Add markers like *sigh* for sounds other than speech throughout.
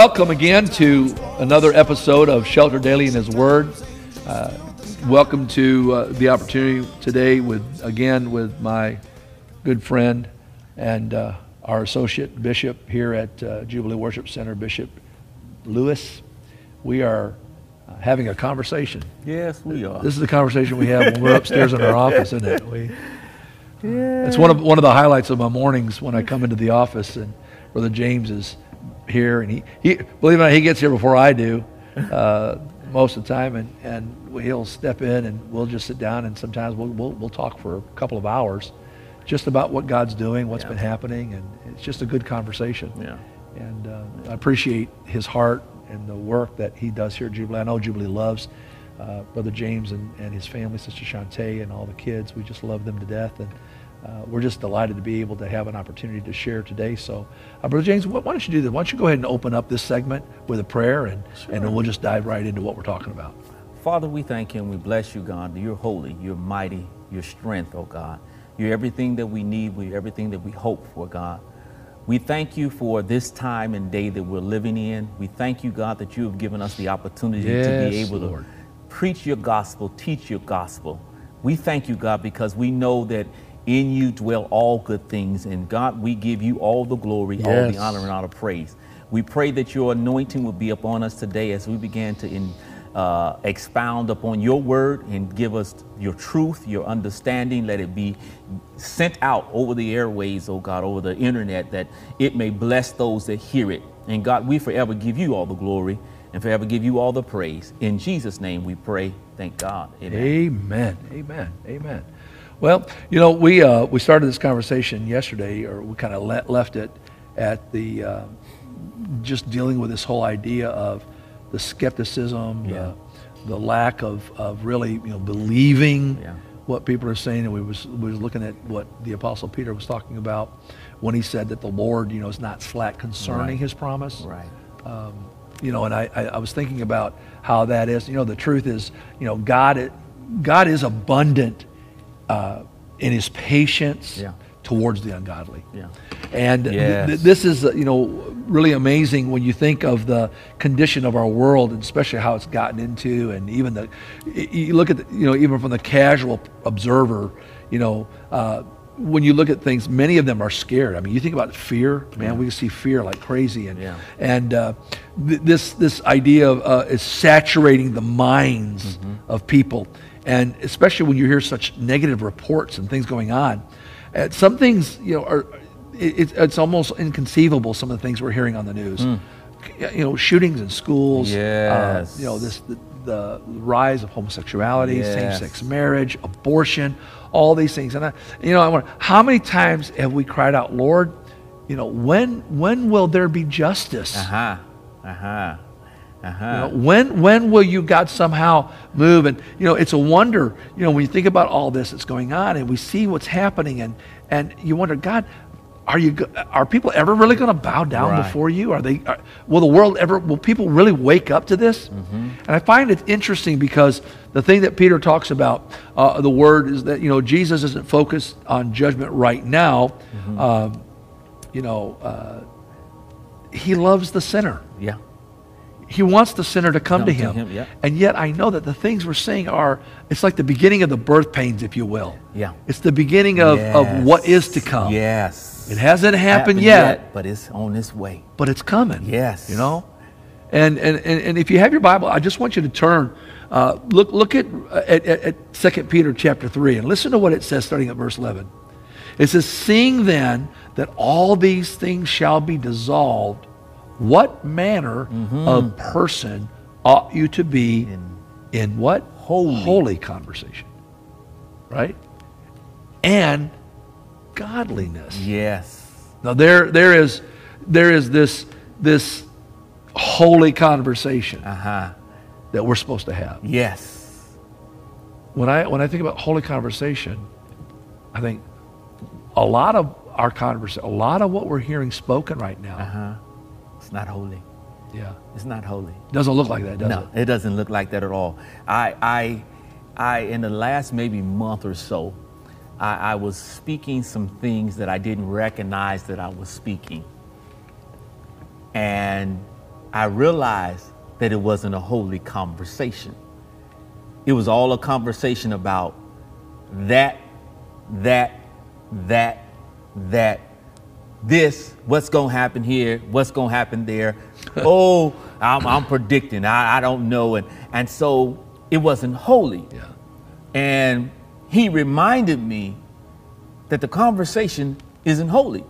Welcome again to another episode of Shelter Daily in His Word. Uh, welcome to uh, the opportunity today with again with my good friend and uh, our associate bishop here at uh, Jubilee Worship Center, Bishop Lewis. We are uh, having a conversation. Yes, we are. This is the conversation we have when we're upstairs in our *laughs* office, isn't it? We, yeah. It's one of one of the highlights of my mornings when I come into the office and Brother James is here, and he, he believe it or not, he gets here before I do *laughs* uh, most of the time, and, and he'll step in, and we'll just sit down, and sometimes we'll, we'll, we'll talk for a couple of hours just about what God's doing, what's yeah. been happening, and it's just a good conversation. Yeah. And uh, I appreciate his heart and the work that he does here at Jubilee. I know Jubilee loves uh, Brother James and, and his family, Sister Shantae, and all the kids. We just love them to death. And uh, we're just delighted to be able to have an opportunity to share today. So, uh, Brother James, why don't you do this? Why don't you go ahead and open up this segment with a prayer, and, sure. and then we'll just dive right into what we're talking about. Father, we thank you and we bless you, God. You're holy, you're mighty, you're strength, oh God. You're everything that we need, you're everything that we hope for, God. We thank you for this time and day that we're living in. We thank you, God, that you have given us the opportunity yes, to be able Lord. to preach your gospel, teach your gospel. We thank you, God, because we know that in you dwell all good things. And God, we give you all the glory, yes. all the honor, and all the praise. We pray that your anointing will be upon us today as we begin to in, uh, expound upon your word and give us your truth, your understanding. Let it be sent out over the airways, oh God, over the internet, that it may bless those that hear it. And God, we forever give you all the glory and forever give you all the praise. In Jesus' name we pray. Thank God. Amen. Amen. Amen. Amen. Well, you know, we uh, we started this conversation yesterday, or we kind of le- left it at the uh, just dealing with this whole idea of the skepticism, yeah. the, the lack of, of really you know believing yeah. what people are saying, and we was we was looking at what the Apostle Peter was talking about when he said that the Lord, you know, is not slack concerning right. His promise. Right. Um, you know, and I, I, I was thinking about how that is. You know, the truth is, you know, God, God is abundant uh, in his patience yeah. towards the ungodly. Yeah. And yes. th- this is, you know, really amazing when you think of the condition of our world, and especially how it's gotten into, and even the, you look at, the, you know, even from the casual observer, you know, uh, when you look at things, many of them are scared. I mean, you think about fear, man. Yeah. We see fear like crazy, and yeah. and uh, th- this this idea of uh, is saturating the minds mm-hmm. of people. And especially when you hear such negative reports and things going on, uh, some things, you know, are, it, it's almost inconceivable, some of the things we're hearing on the news. Mm. You know, shootings in schools, yes. Uh, you know, this, the, the, rise of homosexuality, yes. same-sex marriage, abortion, all these things. And I, you know, I wonder how many times have we cried out, Lord, you know, when when will there be justice? Uh huh. Uh huh. Uh-huh. You know, when when will you God somehow move? And you know, it's a wonder. You know, when you think about all this that's going on, and we see what's happening, and and you wonder, God, are you are people ever really going to bow down right. before you? Are they? Are, will the world ever? Will people really wake up to this? Mm-hmm. And I find it interesting because the thing that Peter talks about, uh, the word is that you know Jesus isn't focused on judgment right now. Mm-hmm. Um, you know, uh, he loves the sinner. Yeah. He wants the sinner to come, come to him. To him yeah. And yet I know that the things we're saying are, it's like the beginning of the birth pains, if you will. Yeah. It's the beginning of, yes. of what is to come. Yes. It hasn't happened, happened yet, yet, But it's on its way. But it's coming. Yes. You know? And, and, and, and if you have your Bible, I just want you to turn, uh, look, look at, at, at 2 Peter chapter 3 and listen to what it says starting at verse 11. It says, Seeing then that all these things shall be dissolved, what manner mm-hmm. of person ought you to be in, in what? Holy. Holy conversation. Right? And godliness. Yes. Now there there is there is this this holy conversation uh-huh. that we're supposed to have. Yes. When I when I think about holy conversation, I think a lot of our conversation, a lot of what we're hearing spoken right now uh-huh it's not holy. Yeah. It's not holy. Doesn't look like that, does no, it? No, it doesn't look like that at all. I, I, I, in the last maybe month or so, I, I was speaking some things that I didn't recognize that I was speaking. And I realized that it wasn't a holy conversation. It was all a conversation about that, that, that, that, this, what's going to happen here, what's going to happen there. oh, I'm, I'm predicting, I, I, don't know. And, and so it wasn't holy. Yeah. And he reminded me that the conversation isn't holy.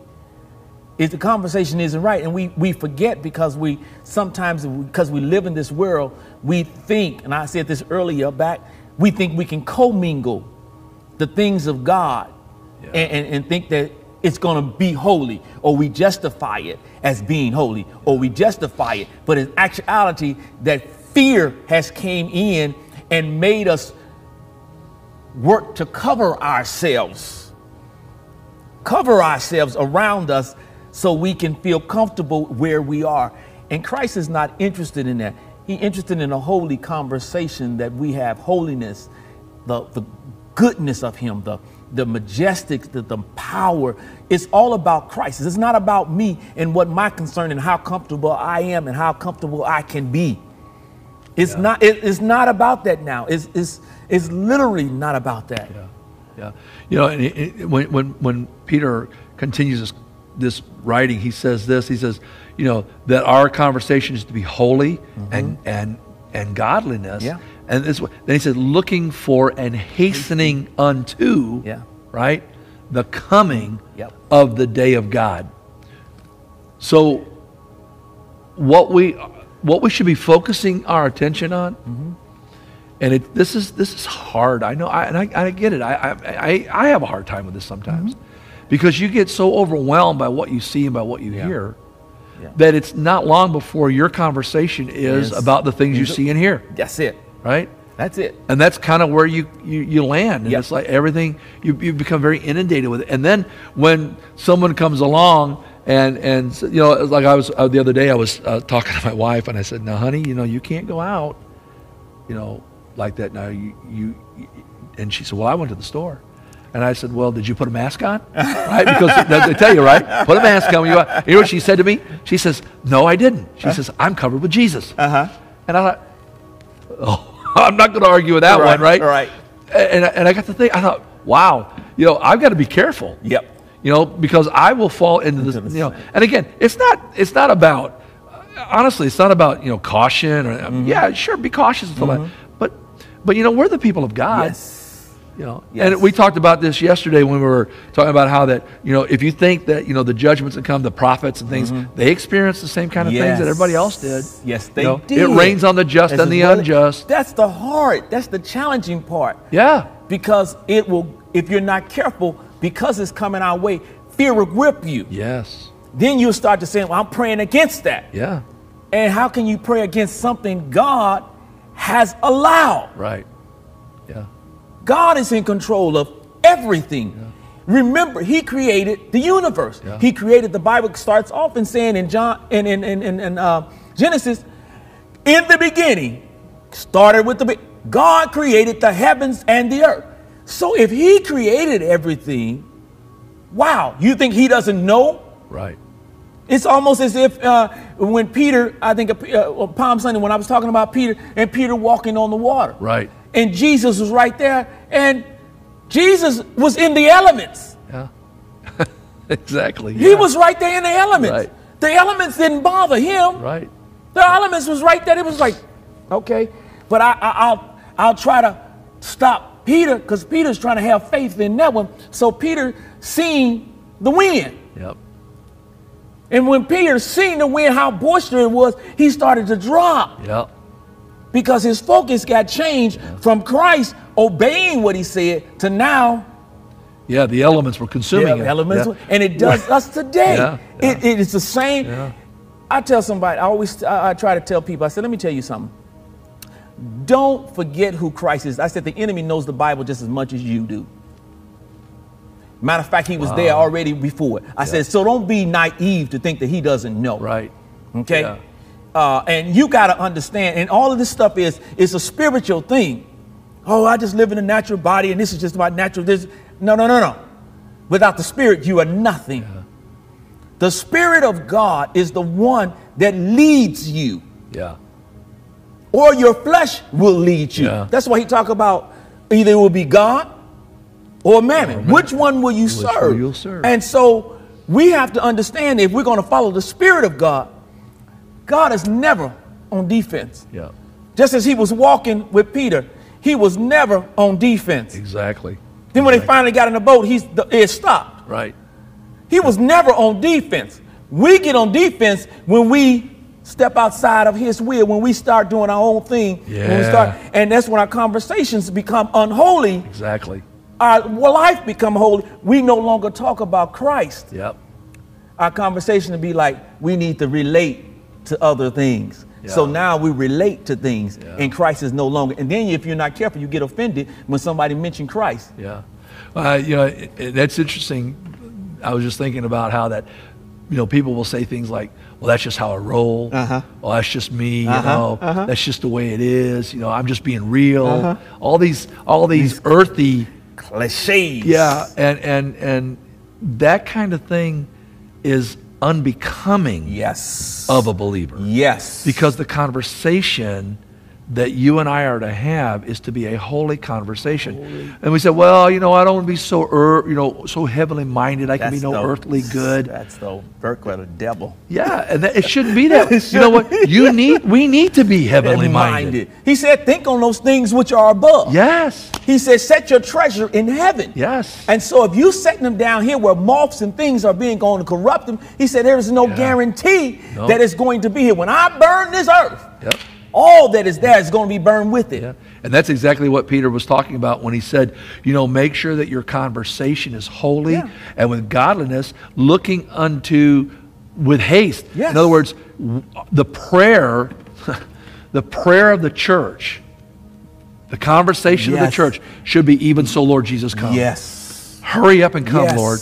If the conversation isn't right, and we, we forget because we sometimes, because we live in this world, we think, and I said this earlier back, we think we can commingle the things of God yeah. and, and, and think that it's going to be holy, or we justify it as being holy, or we justify it. But in actuality, that fear has came in and made us work to cover ourselves, cover ourselves around us so we can feel comfortable where we are. And Christ is not interested in that. He's interested in a holy conversation that we have holiness, the, the goodness of Him, the, the majestic, the, the power. It's all about Christ. It's not about me and what my concern and how comfortable I am and how comfortable I can be. It's yeah. not. It, it's not about that now. It's, it's, it's literally not about that. Yeah, yeah. You know, it, it, when when when Peter continues this, this writing, he says this. He says, you know, that our conversation is to be holy mm-hmm. and and and godliness. Yeah. And this, then he said, looking for and hastening unto, yeah. right, the coming yep. of the day of God. So, what we what we should be focusing our attention on, mm-hmm. and it, this is this is hard. I know, I, and I, I get it. I, I I have a hard time with this sometimes, mm-hmm. because you get so overwhelmed by what you see and by what you yeah. hear. Yeah. That it's not long before your conversation is yes. about the things you see and hear. That's it right? That's it. And that's kind of where you, you, you land. And yep. it's like everything, you, you become very inundated with it. And then when someone comes along and, and you know, like I was, uh, the other day I was uh, talking *laughs* to my wife and I said, now honey, you know, you can't go out, you know, like that now. You, you, and she said, well, I went to the store. And I said, well, did you put a mask on? *laughs* right? Because *laughs* they tell you, right? Put a mask on when you You know what she said to me? She says, no, I didn't. She uh-huh. says, I'm covered with Jesus. Uh-huh. And I thought, Oh, *laughs* I'm not going to argue with that right, one, right? Right. And, and I got to think, I thought, wow, you know, I've got to be careful. Yep. You know, because I will fall into this, you know, and again, it's not, it's not about, honestly, it's not about, you know, caution or, mm-hmm. yeah, sure, be cautious mm-hmm. But, but, you know, we're the people of God. Yes. You know, yes. and we talked about this yesterday when we were talking about how that you know if you think that you know the judgments that come, the prophets and things, mm-hmm. they experience the same kind of yes. things that everybody else did. Yes, they you know, did. It rains on the just and the unjust. That's the hard. That's the challenging part. Yeah, because it will. If you're not careful, because it's coming our way, fear will grip you. Yes. Then you'll start to say, "Well, I'm praying against that." Yeah. And how can you pray against something God has allowed? Right. God is in control of everything. Yeah. Remember, He created the universe. Yeah. He created. The Bible starts off in saying in John in in in, in, in uh, Genesis, in the beginning, started with the God created the heavens and the earth. So if He created everything, wow, you think He doesn't know? Right. It's almost as if uh, when Peter, I think uh, Palm Sunday, when I was talking about Peter and Peter walking on the water. Right and Jesus was right there, and Jesus was in the elements. Yeah, *laughs* exactly. Yeah. He was right there in the elements. Right. The elements didn't bother him. Right. The elements was right there. It was like, okay, but I, I, will I'll try to stop Peter because Peter's trying to have faith in that one. So Peter seen the wind. Yep. And when Peter seen the wind, how boisterous it was, he started to drop. Yep because his focus got changed from Christ obeying what he said to now. Yeah, the elements were consuming yeah, it. Elements, yeah. and it does *laughs* us today. Yeah, it, it is the same. I tell somebody, I always I, I try to tell people, I said, let me tell you something. Don't forget who Christ is. I said the enemy knows the Bible just as much as you do. Matter of fact, he was wow. there already before. I said, so don't be naive to think that he doesn't know. Right. Okay. Uh, and you got to understand, and all of this stuff is is a spiritual thing. Oh, I just live in a natural body, and this is just my natural. This, no, no, no, no. Without the Spirit, you are nothing. Yeah. The Spirit of God is the one that leads you, Yeah. or your flesh will lead you. Yeah. That's why he talk about either it will be God or mammon. Which one will you Which serve? will serve? And so we have to understand if we're going to follow the Spirit of God, God is never on defense. Yeah. Just as he was walking with Peter, he was never on defense. Exactly. Then when they finally got in the boat, he's the, it stopped. Right. He was never on defense. We get on defense when we step outside of his will, when we start doing our own thing. When we Yeah. start, and that's when our conversations become unholy. Exactly. Our life become holy. We no longer talk about Christ. Yep. Our conversation would be like, we need to relate to other things. So now we relate to things, Yeah. and Christ is no longer. And then if you're not careful, you get offended when somebody mentions Christ. Yeah. Uh, you know, it, it- that's interesting. I was just thinking about how that, you know, people will say things like, well, that's just how I roll. Uh-huh. Well, that's just me. You Uh-huh, know, uh-huh. that's just the way it is. You know, I'm just being real. Uh-huh. All these, all these earthy, Cliches. yeah, and and and that kind of thing is unbecoming Yes. of a believer. Yes. Because the conversation that you and I are to have is to be a holy conversation. And we said, well, you know, I don't want to be so, er, you know, so heavenly minded. I can be no the- earthly good. That's the work of the devil. Yeah, and that, it shouldn't be that. *laughs* You know what? *laughs* You need, we need to be heavenly minded. He said, think on those things which are above. Yes, He said, set your treasure in heaven. yes. And so if you setting them down here where moths and things are being going to corrupt them, he said there is no Yeah. guarantee that it's going to be here. When I burn this earth, Yep. All that is there is going to be burned with it. Yeah. And that's exactly what Peter was talking about when he said, you know, make sure that your conversation is holy Yeah. and with godliness, looking unto with haste. Yes. In other words, the prayer, *laughs* the prayer of the church, the conversation of the church should be even so, Lord Jesus, come. Yes. Hurry up and come, Yes. Lord.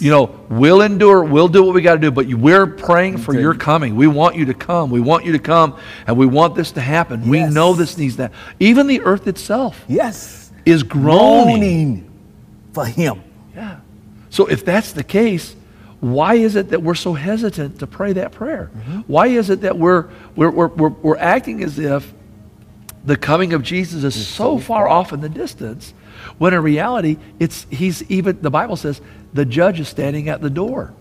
You know, we'll endure, we'll do what we got to do, but we're praying for your coming. We want you to come. We want you to come, and we want this to happen. We know this needs that. Even the earth itself Yes. is groaning. Groaning for him. Yeah. So if that's the case, why is it that we're so hesitant to pray that prayer? Mm-hmm. Why is it that we're, we're, we're, we're, we're acting as if the coming of Jesus is so far off in the distance when in reality it's he's even the Bible says the judge is standing at the door.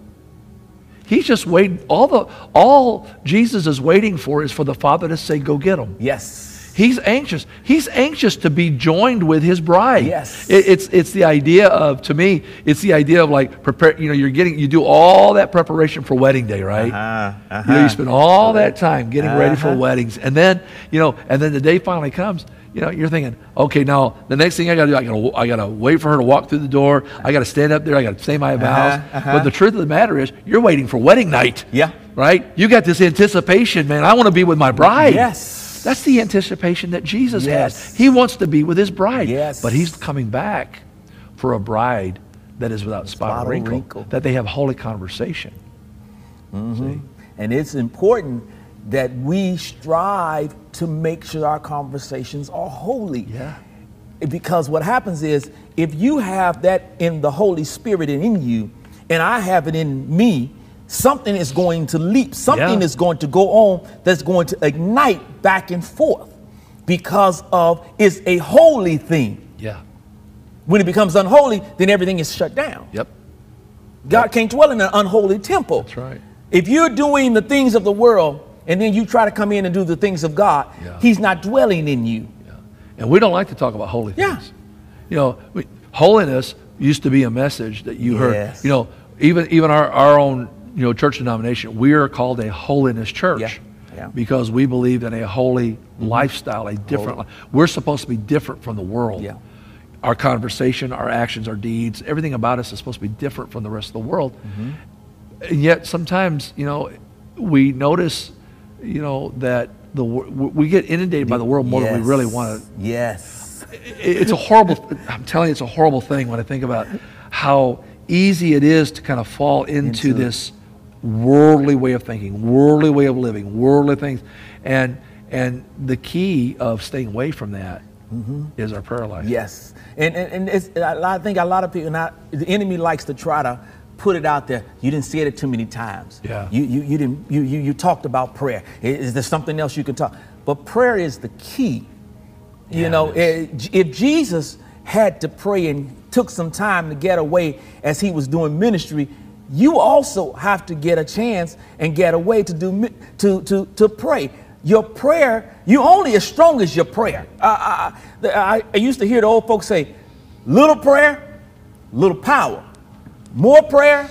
He's just waiting all the all Jesus is waiting for is for the Father to say go get him. Yes. He's anxious. He's anxious to be joined with his bride. Yes. It- it's it's the idea of to me, it's the idea of like prepare. You know, you're getting you do all that preparation for wedding day, right? Uh-huh, You know, you spend all that time getting ready for Uh-huh. weddings, and then you know, and then the day finally comes. You know, you're thinking, okay, now the next thing I got to do, I got to I got to wait for her to walk through the door. I got to stand up there. I got to say my vows. uh-huh. But the truth of the matter is, you're waiting for wedding night. Yeah. Right. You got this anticipation, man. I want to be with my bride. Yes. That's the anticipation that Jesus Yes. has. He wants to be with his bride. Yes. But he's coming back for a bride that is without spot, or wrinkle, wrinkle. that they have holy conversation. See? And it's important that we strive to make sure our conversations are holy. Yeah. Because what happens is if you have that in the Holy Spirit and in you, and I have it in me, something is going to leap, something Yeah. is going to go on that's going to ignite back and forth because of it's a holy thing. Yeah. When it becomes unholy, then everything is shut down. Yep. God can't dwell in an unholy temple. That's right. If you're doing the things of the world and then you try to come in and do the things of God, Yeah. He's not dwelling in you. Yeah. And we don't like to talk about holy Yeah. things. You know, we, holiness used to be a message that you heard. Yes. You know, even even our, our own you know church denomination, we are called a holiness church. Yeah. Yeah. Because we believe in a holy lifestyle, a different life. We're supposed to be different from the world. Yeah. Our conversation, our actions, our deeds, everything about us is supposed to be different from the rest of the world. Mm-hmm. And yet sometimes, you know, we notice, you know, that the we get inundated by the world more than we really want to Yes. it's a horrible i'm telling you it's a horrible thing when i think about how easy it is to kind of fall into, Into- this worldly way of thinking worldly way of living worldly things. And and the key of staying away from that mm-hmm. is our prayer life. Yes. And, and, and I think a lot of people, not, the enemy likes to try to put it out there. You didn't say it too many times. Yeah. You you you didn't you you, you talked about prayer. Is, there something else you can talk? But prayer is the key. You Yeah, know, if Jesus had to pray and took some time to get away as he was doing ministry, you also have to get a chance and get away to do to to to pray. Your prayer, you only as strong as your prayer. I, I, I, I used to hear the old folks say, "Little prayer, little power. More prayer,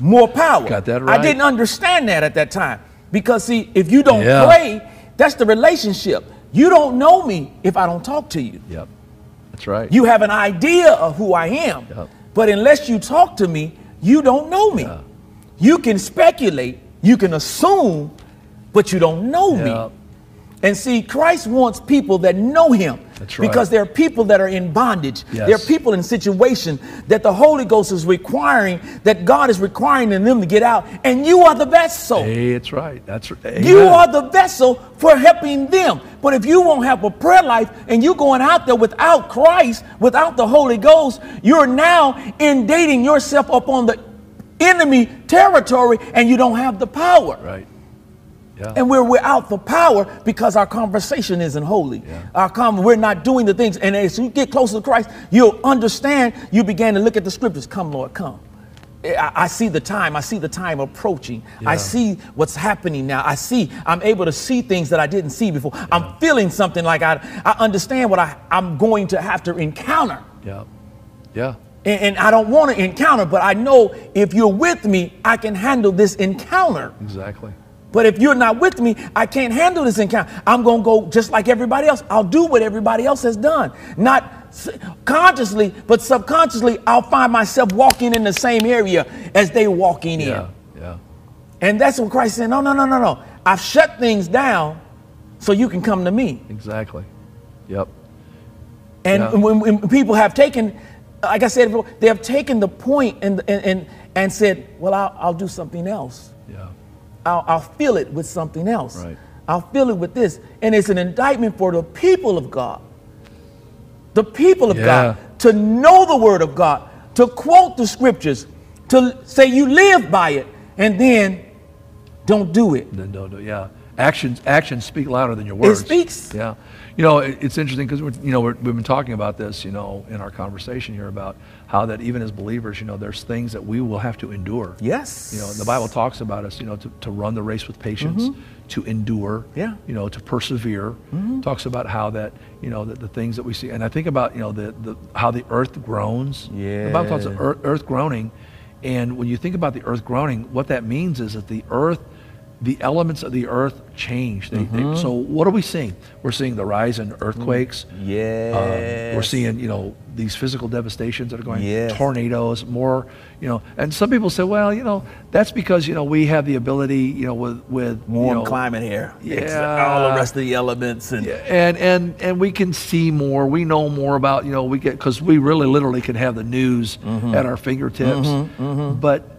more power." Got that right. I didn't understand that at that time because see, if you don't Yeah. pray, that's the relationship. You don't know me if I don't talk to you. Yep. That's right. You have an idea of who I am, Yep. but unless you talk to me, you don't know me. Yeah. You can speculate, you can assume, but you don't know Yep. me. And see, Christ wants people that know him. That's right. Because there are people that are in bondage. Yes. There are people in situation that the Holy Ghost is requiring, that God is requiring in them to get out. And you are the vessel. Hey, it's right. That's right. You are the vessel for helping them. But if you won't have a prayer life and you're going out there without Christ, without the Holy Ghost, you're now indating yourself upon the enemy territory and you don't have the power. right. Yeah. And we're without the power because our conversation isn't holy. Yeah. Our com- we're not doing the things. And as you get closer to Christ, you'll understand. You begin to look at the scriptures. Come, Lord, come. I, I see the time. I see the time approaching. I see what's happening now. I see. I'm able to see things that I didn't see before. I'm feeling something like I. I understand what I, I'm going to have to encounter. yeah. Yeah. And, and I don't want to encounter, but I know if you're with me, I can handle this encounter. Exactly. But if you're not with me, I can't handle this encounter. I'm going to go just like everybody else. I'll do what everybody else has done. Not consciously, but subconsciously, I'll find myself walking in the same area as they walking in. Yeah. Yeah. And that's what Christ said, no, no, no, no, no. I've shut things down so you can come to me. Exactly. Yep. And Yeah. when, when people have taken, like I said before, they have taken the point and, and, and, and said, well, I'll, I'll do something else. I'll, I'll fill it with something else. Right. I'll fill it with this. And it's an indictment for the people of God. The people of Yeah. God to know the word of God, to quote the scriptures, to say you live by it, and then don't do it. Then don't do it. yeah. Actions actions speak louder than your words. It speaks. Yeah. You know, it, it's interesting because you know we're, we've been talking about this, you know, in our conversation here about how that even as believers, you know, there's things that we will have to endure. Yes. You know, and the Bible talks about us, you know, to, to run the race with patience, to endure, Mm-hmm. Yeah. Mm-hmm. you know, to persevere. Talks about how that, you know, the, the things that we see. And I think about, you know, the, the how the earth groans. Yeah. The Bible talks about earth, earth groaning. And when you think about the earth groaning, what that means is that the earth, the elements of the earth change. They, Mm-hmm. they, so what are we seeing? We're seeing the rise in earthquakes. Yes. Um, we're seeing, you know, these physical devastations that are going, Yes. tornadoes, more, you know, and some people say, well, you know, that's because, you know, we have the ability, you know, with, with warm you know, climate here. It's Yeah. all the rest of the elements and and and and we can see more. We know more about you know we get because we really literally can have the news Mm-hmm. at our fingertips. But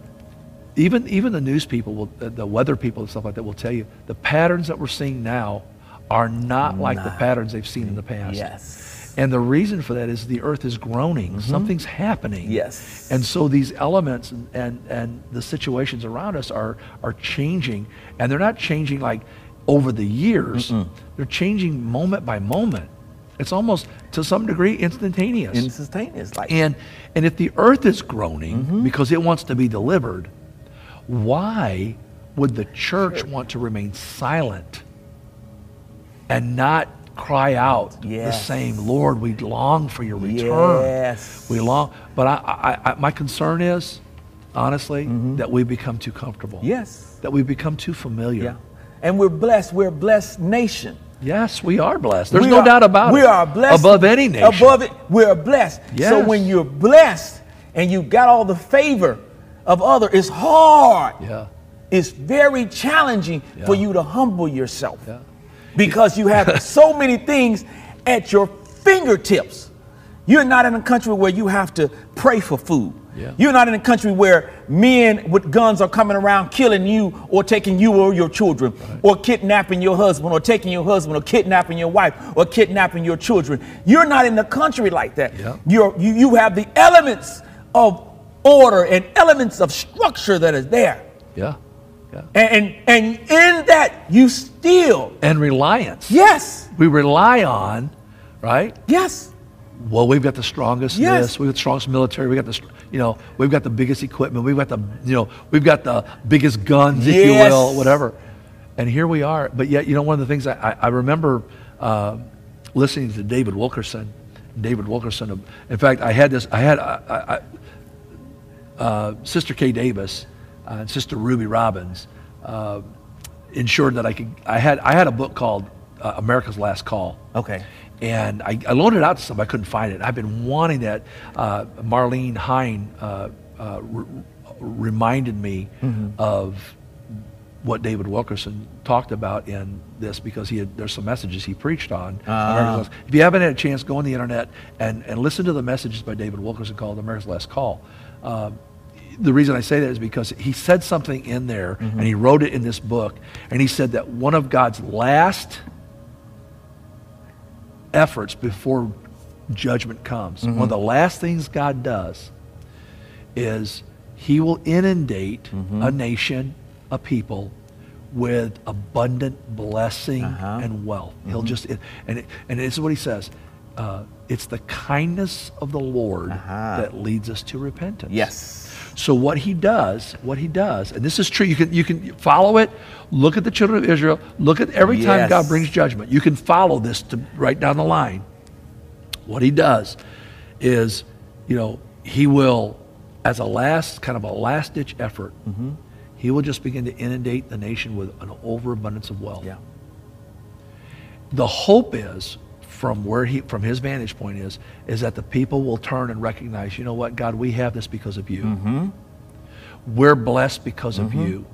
even even the news people, will, the, the weather people and stuff like that will tell you the patterns that we're seeing now are not like the patterns they've seen in the past. yes. And the reason for that is the earth is groaning. Something's happening. Mm-hmm. Yes. And so these elements and, and, and the situations around us are, are changing. And they're not changing like over the years, they're changing moment by moment. It's almost to some degree instantaneous. Instantaneous. Like and, and if the earth is groaning Mm-hmm. because it wants to be delivered, why would the church want to remain silent and not cry out the same, Lord, we long for your return. Yes. We long, but I, I, I, my concern is, honestly, that we become too comfortable. Mm-hmm. Yes. That we become too familiar. Yeah. And we're blessed. We're a blessed nation. Yes, we are blessed. There's We no are- doubt about we it. We are blessed. Above any nation. Above it, we're blessed. So when you're blessed and you've got all the favor of other, it's hard. Yeah. It's very challenging for you to humble yourself. Yeah. Because you have *laughs* so many things at your fingertips. You're not in a country where you have to pray for food. Yeah. You're not in a country where men with guns are coming around killing you or taking you or your children or kidnapping your husband or taking your husband or kidnapping your wife or kidnapping your children. You're not in a country like that. Yeah. You're, you, you have the elements of order and elements of structure that is there. Yeah. Yeah. And, and, and in that, you still, And reliance. yes, We rely on, right? yes, Well, we've got the strongest Yes. this, we've got the strongest military, we got the, you know, we've got the biggest equipment, we've got the, you know, we've got the biggest guns, if you will, whatever. And here we are. But yet, you know, one of the things I, I, I remember uh, listening to David Wilkerson. David Wilkerson. In fact, I had this. I had I, I, uh, Sister Kay Davis uh, and Sister Ruby Robbins uh, ensured that I could. I had I had a book called uh, America's Last Call. okay. And I, I loaned it out to somebody. I couldn't find it. I've been wanting that. Uh, Marlene Hine uh, uh, re- reminded me of what David Wilkerson talked about in this because he had, there's some messages he preached on. Last- If you haven't had a chance, go on the internet and, and listen to the messages by David Wilkerson called America's Last Call. The reason I say that is because he said something in there and he wrote it in this book. And he said that one of God's last efforts before judgment comes. One of the last things God does is he will inundate a nation, a people, with abundant blessing Uh-huh. and wealth. He'll just, and, it, and this is what he says. Uh, it's the kindness of the Lord Uh-huh. that leads us to repentance. Yes. So what he does, what he does, and this is true. You can you can follow it. Look at the children of Israel. Look at every time Yes. God brings judgment. You can follow this to right down the line. What he does is, you know, he will, as a last kind of a last ditch effort, Mm-hmm. he will just begin to inundate the nation with an overabundance of wealth. Yeah. The hope is, from where he, from his vantage point is, is that the people will turn and recognize, you know what, God, we have this because of you. Mm-hmm. We're blessed because of you.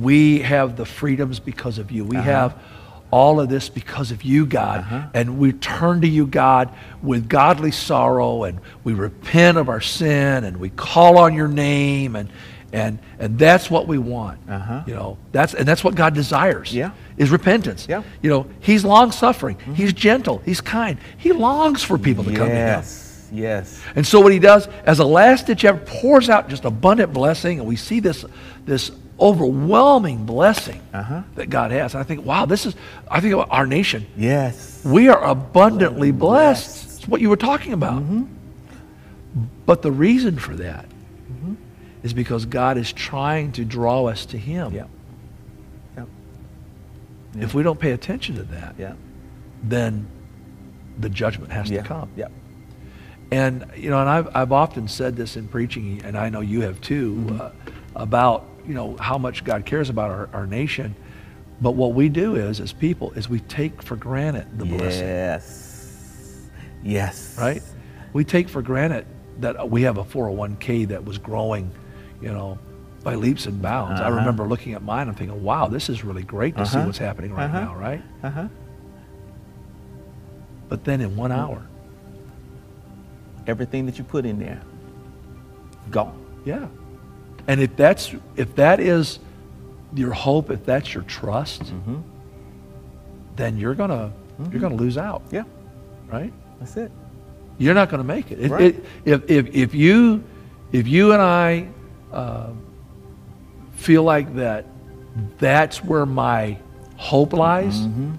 We have the freedoms because of you. We Uh-huh. have all of this because of you, God. And we turn to you, God, with godly sorrow and we repent of our sin and we call on your name and and and that's what we want. Uh-huh. You know, that's and that's what God desires. Yeah. Is repentance. Yeah. You know, he's long suffering. He's gentle. He's kind. He longs for people to come to him. Yes. Yes. And so what he does, as a last ditch effort, pours out just abundant blessing, and we see this this overwhelming blessing Uh-huh. that God has. And I think, wow, this is. I think about our nation. Yes. We are abundantly blessed. Blessed. It's what you were talking about. But the reason for that is because God is trying to draw us to Him. Yeah. Yeah. If we don't pay attention to that, Yeah. then the judgment has Yeah. to come. Yeah. And you know, and I've I've often said this in preaching, and I know you have too, Mm-hmm. uh, about you know how much God cares about our, our nation. But what we do is, as people, is we take for granted the blessing, Yes. Yes. right? We take for granted that we have a 401k that was growing, you know, by leaps and bounds. I Uh-huh. remember looking at mine and thinking, wow, this is really great to see Uh-huh. what's happening right Uh-huh. now, right? Uh huh. But then in one hour, Everything that you put in there, gone. Yeah. And if that's if that is your hope, if that's your trust, Mm-hmm. then you're gonna you're gonna lose out, Yeah. right? That's it. You're not gonna make it. It- Right. it- if, if if you if you and I uh, feel like that that's where my hope lies. Mm-hmm.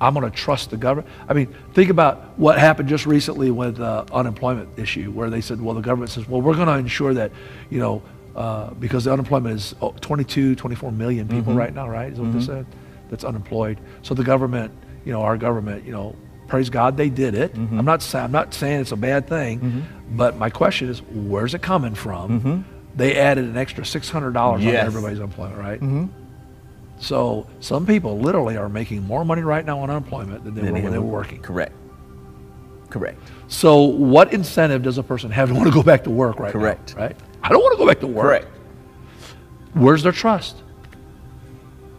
I'm going to trust the government. I mean, think about what happened just recently with the unemployment issue, where they said, well, the government says, well, we're going to ensure that, you know, uh, because the unemployment is oh, 22, 24 million people right now, right? Is what they said? That's unemployed. So the government, you know, our government, you know, praise God they did it. Mm-hmm. I'm not I'm not saying it's a bad thing, mm-hmm. but my question is, where's it coming from? Mm-hmm. They added an extra $600 on everybody's unemployment, right? So some people literally are making more money right now on unemployment than they were when they were working. Correct. Correct. So what incentive does a person have to want to go back to work right Correct. now? Right? I don't want to go back to work. Correct. Where's their trust?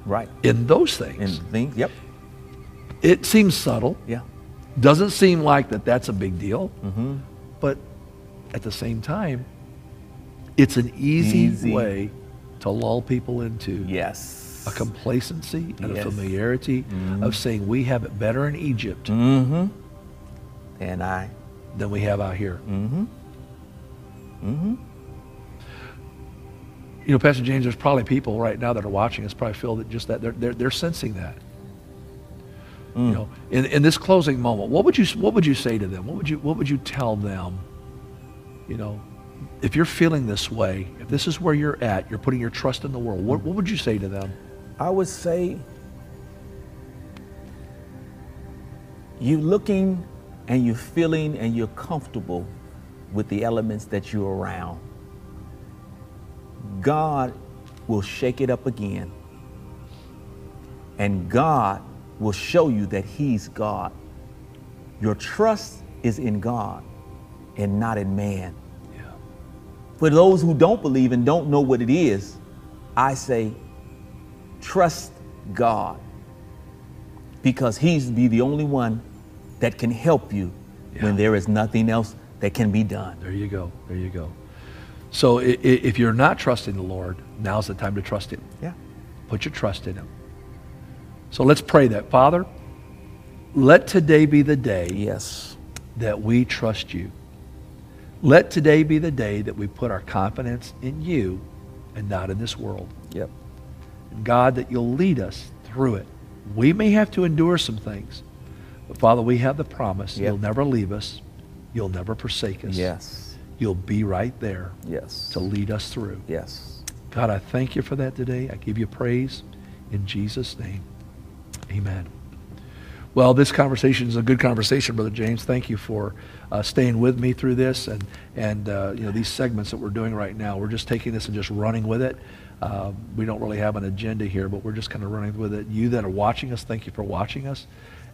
Right. In those things. And things. Yep. it seems subtle. Yeah. Doesn't seem like that that's a big deal. Mm-hmm. But at the same time, it's an easy, Easy. way to lull people into Yes. a complacency and a Yes. familiarity of saying we have it better in Egypt Mm-hmm. And I. than we have out here. Mm-hmm. You know, Pastor James, there's probably people right now that are watching us probably feel that just that they're, they're, they're sensing that. Mm. You know, in, in this closing moment, what would you what would you say to them? What would you what would you tell them? You know, if you're feeling this way, if this is where you're at, you're putting your trust in the world. What, what would you say to them? I would say you're looking and you're feeling and you're comfortable with the elements that you're around. God will shake it up again. And God will show you that He's God. Your trust is in God and not in man. Yeah. For those who don't believe and don't know what it is, I say, trust God because He's be the only one that can help you Yeah. when there is nothing else that can be done. There you go. There you go. So if you're not trusting the Lord, now's the time to trust Him. Yeah. Put your trust in Him. So let's pray that. Father, let today be the day Yes. that we trust you. Let today be the day that we put our confidence in you and not in this world. Yep. And God, that you'll lead us through it. We may have to endure some things, but Father, we have the promise Yep. you'll never leave us, you'll never forsake us. Yes. You'll be right there Yes. to lead us through. Yes. God, I thank you for that today. I give you praise in Jesus' name. Amen. Well, this conversation is a good conversation, Brother James. Thank you for uh, staying with me through this and and uh, you know these segments that we're doing right now. We're just taking this and just running with it. Uh, we don't really have an agenda here, but we're just kind of running with it. You that are watching us, thank you for watching us.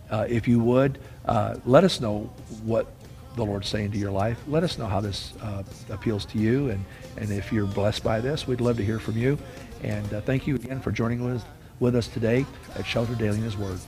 Uh, if you would, uh, let us know what the Lord's saying to your life. Let us know how this uh, appeals to you, and, and if you're blessed by this, we'd love to hear from you. And thank you again for joining with, with us today at Shelter Daily in His Word.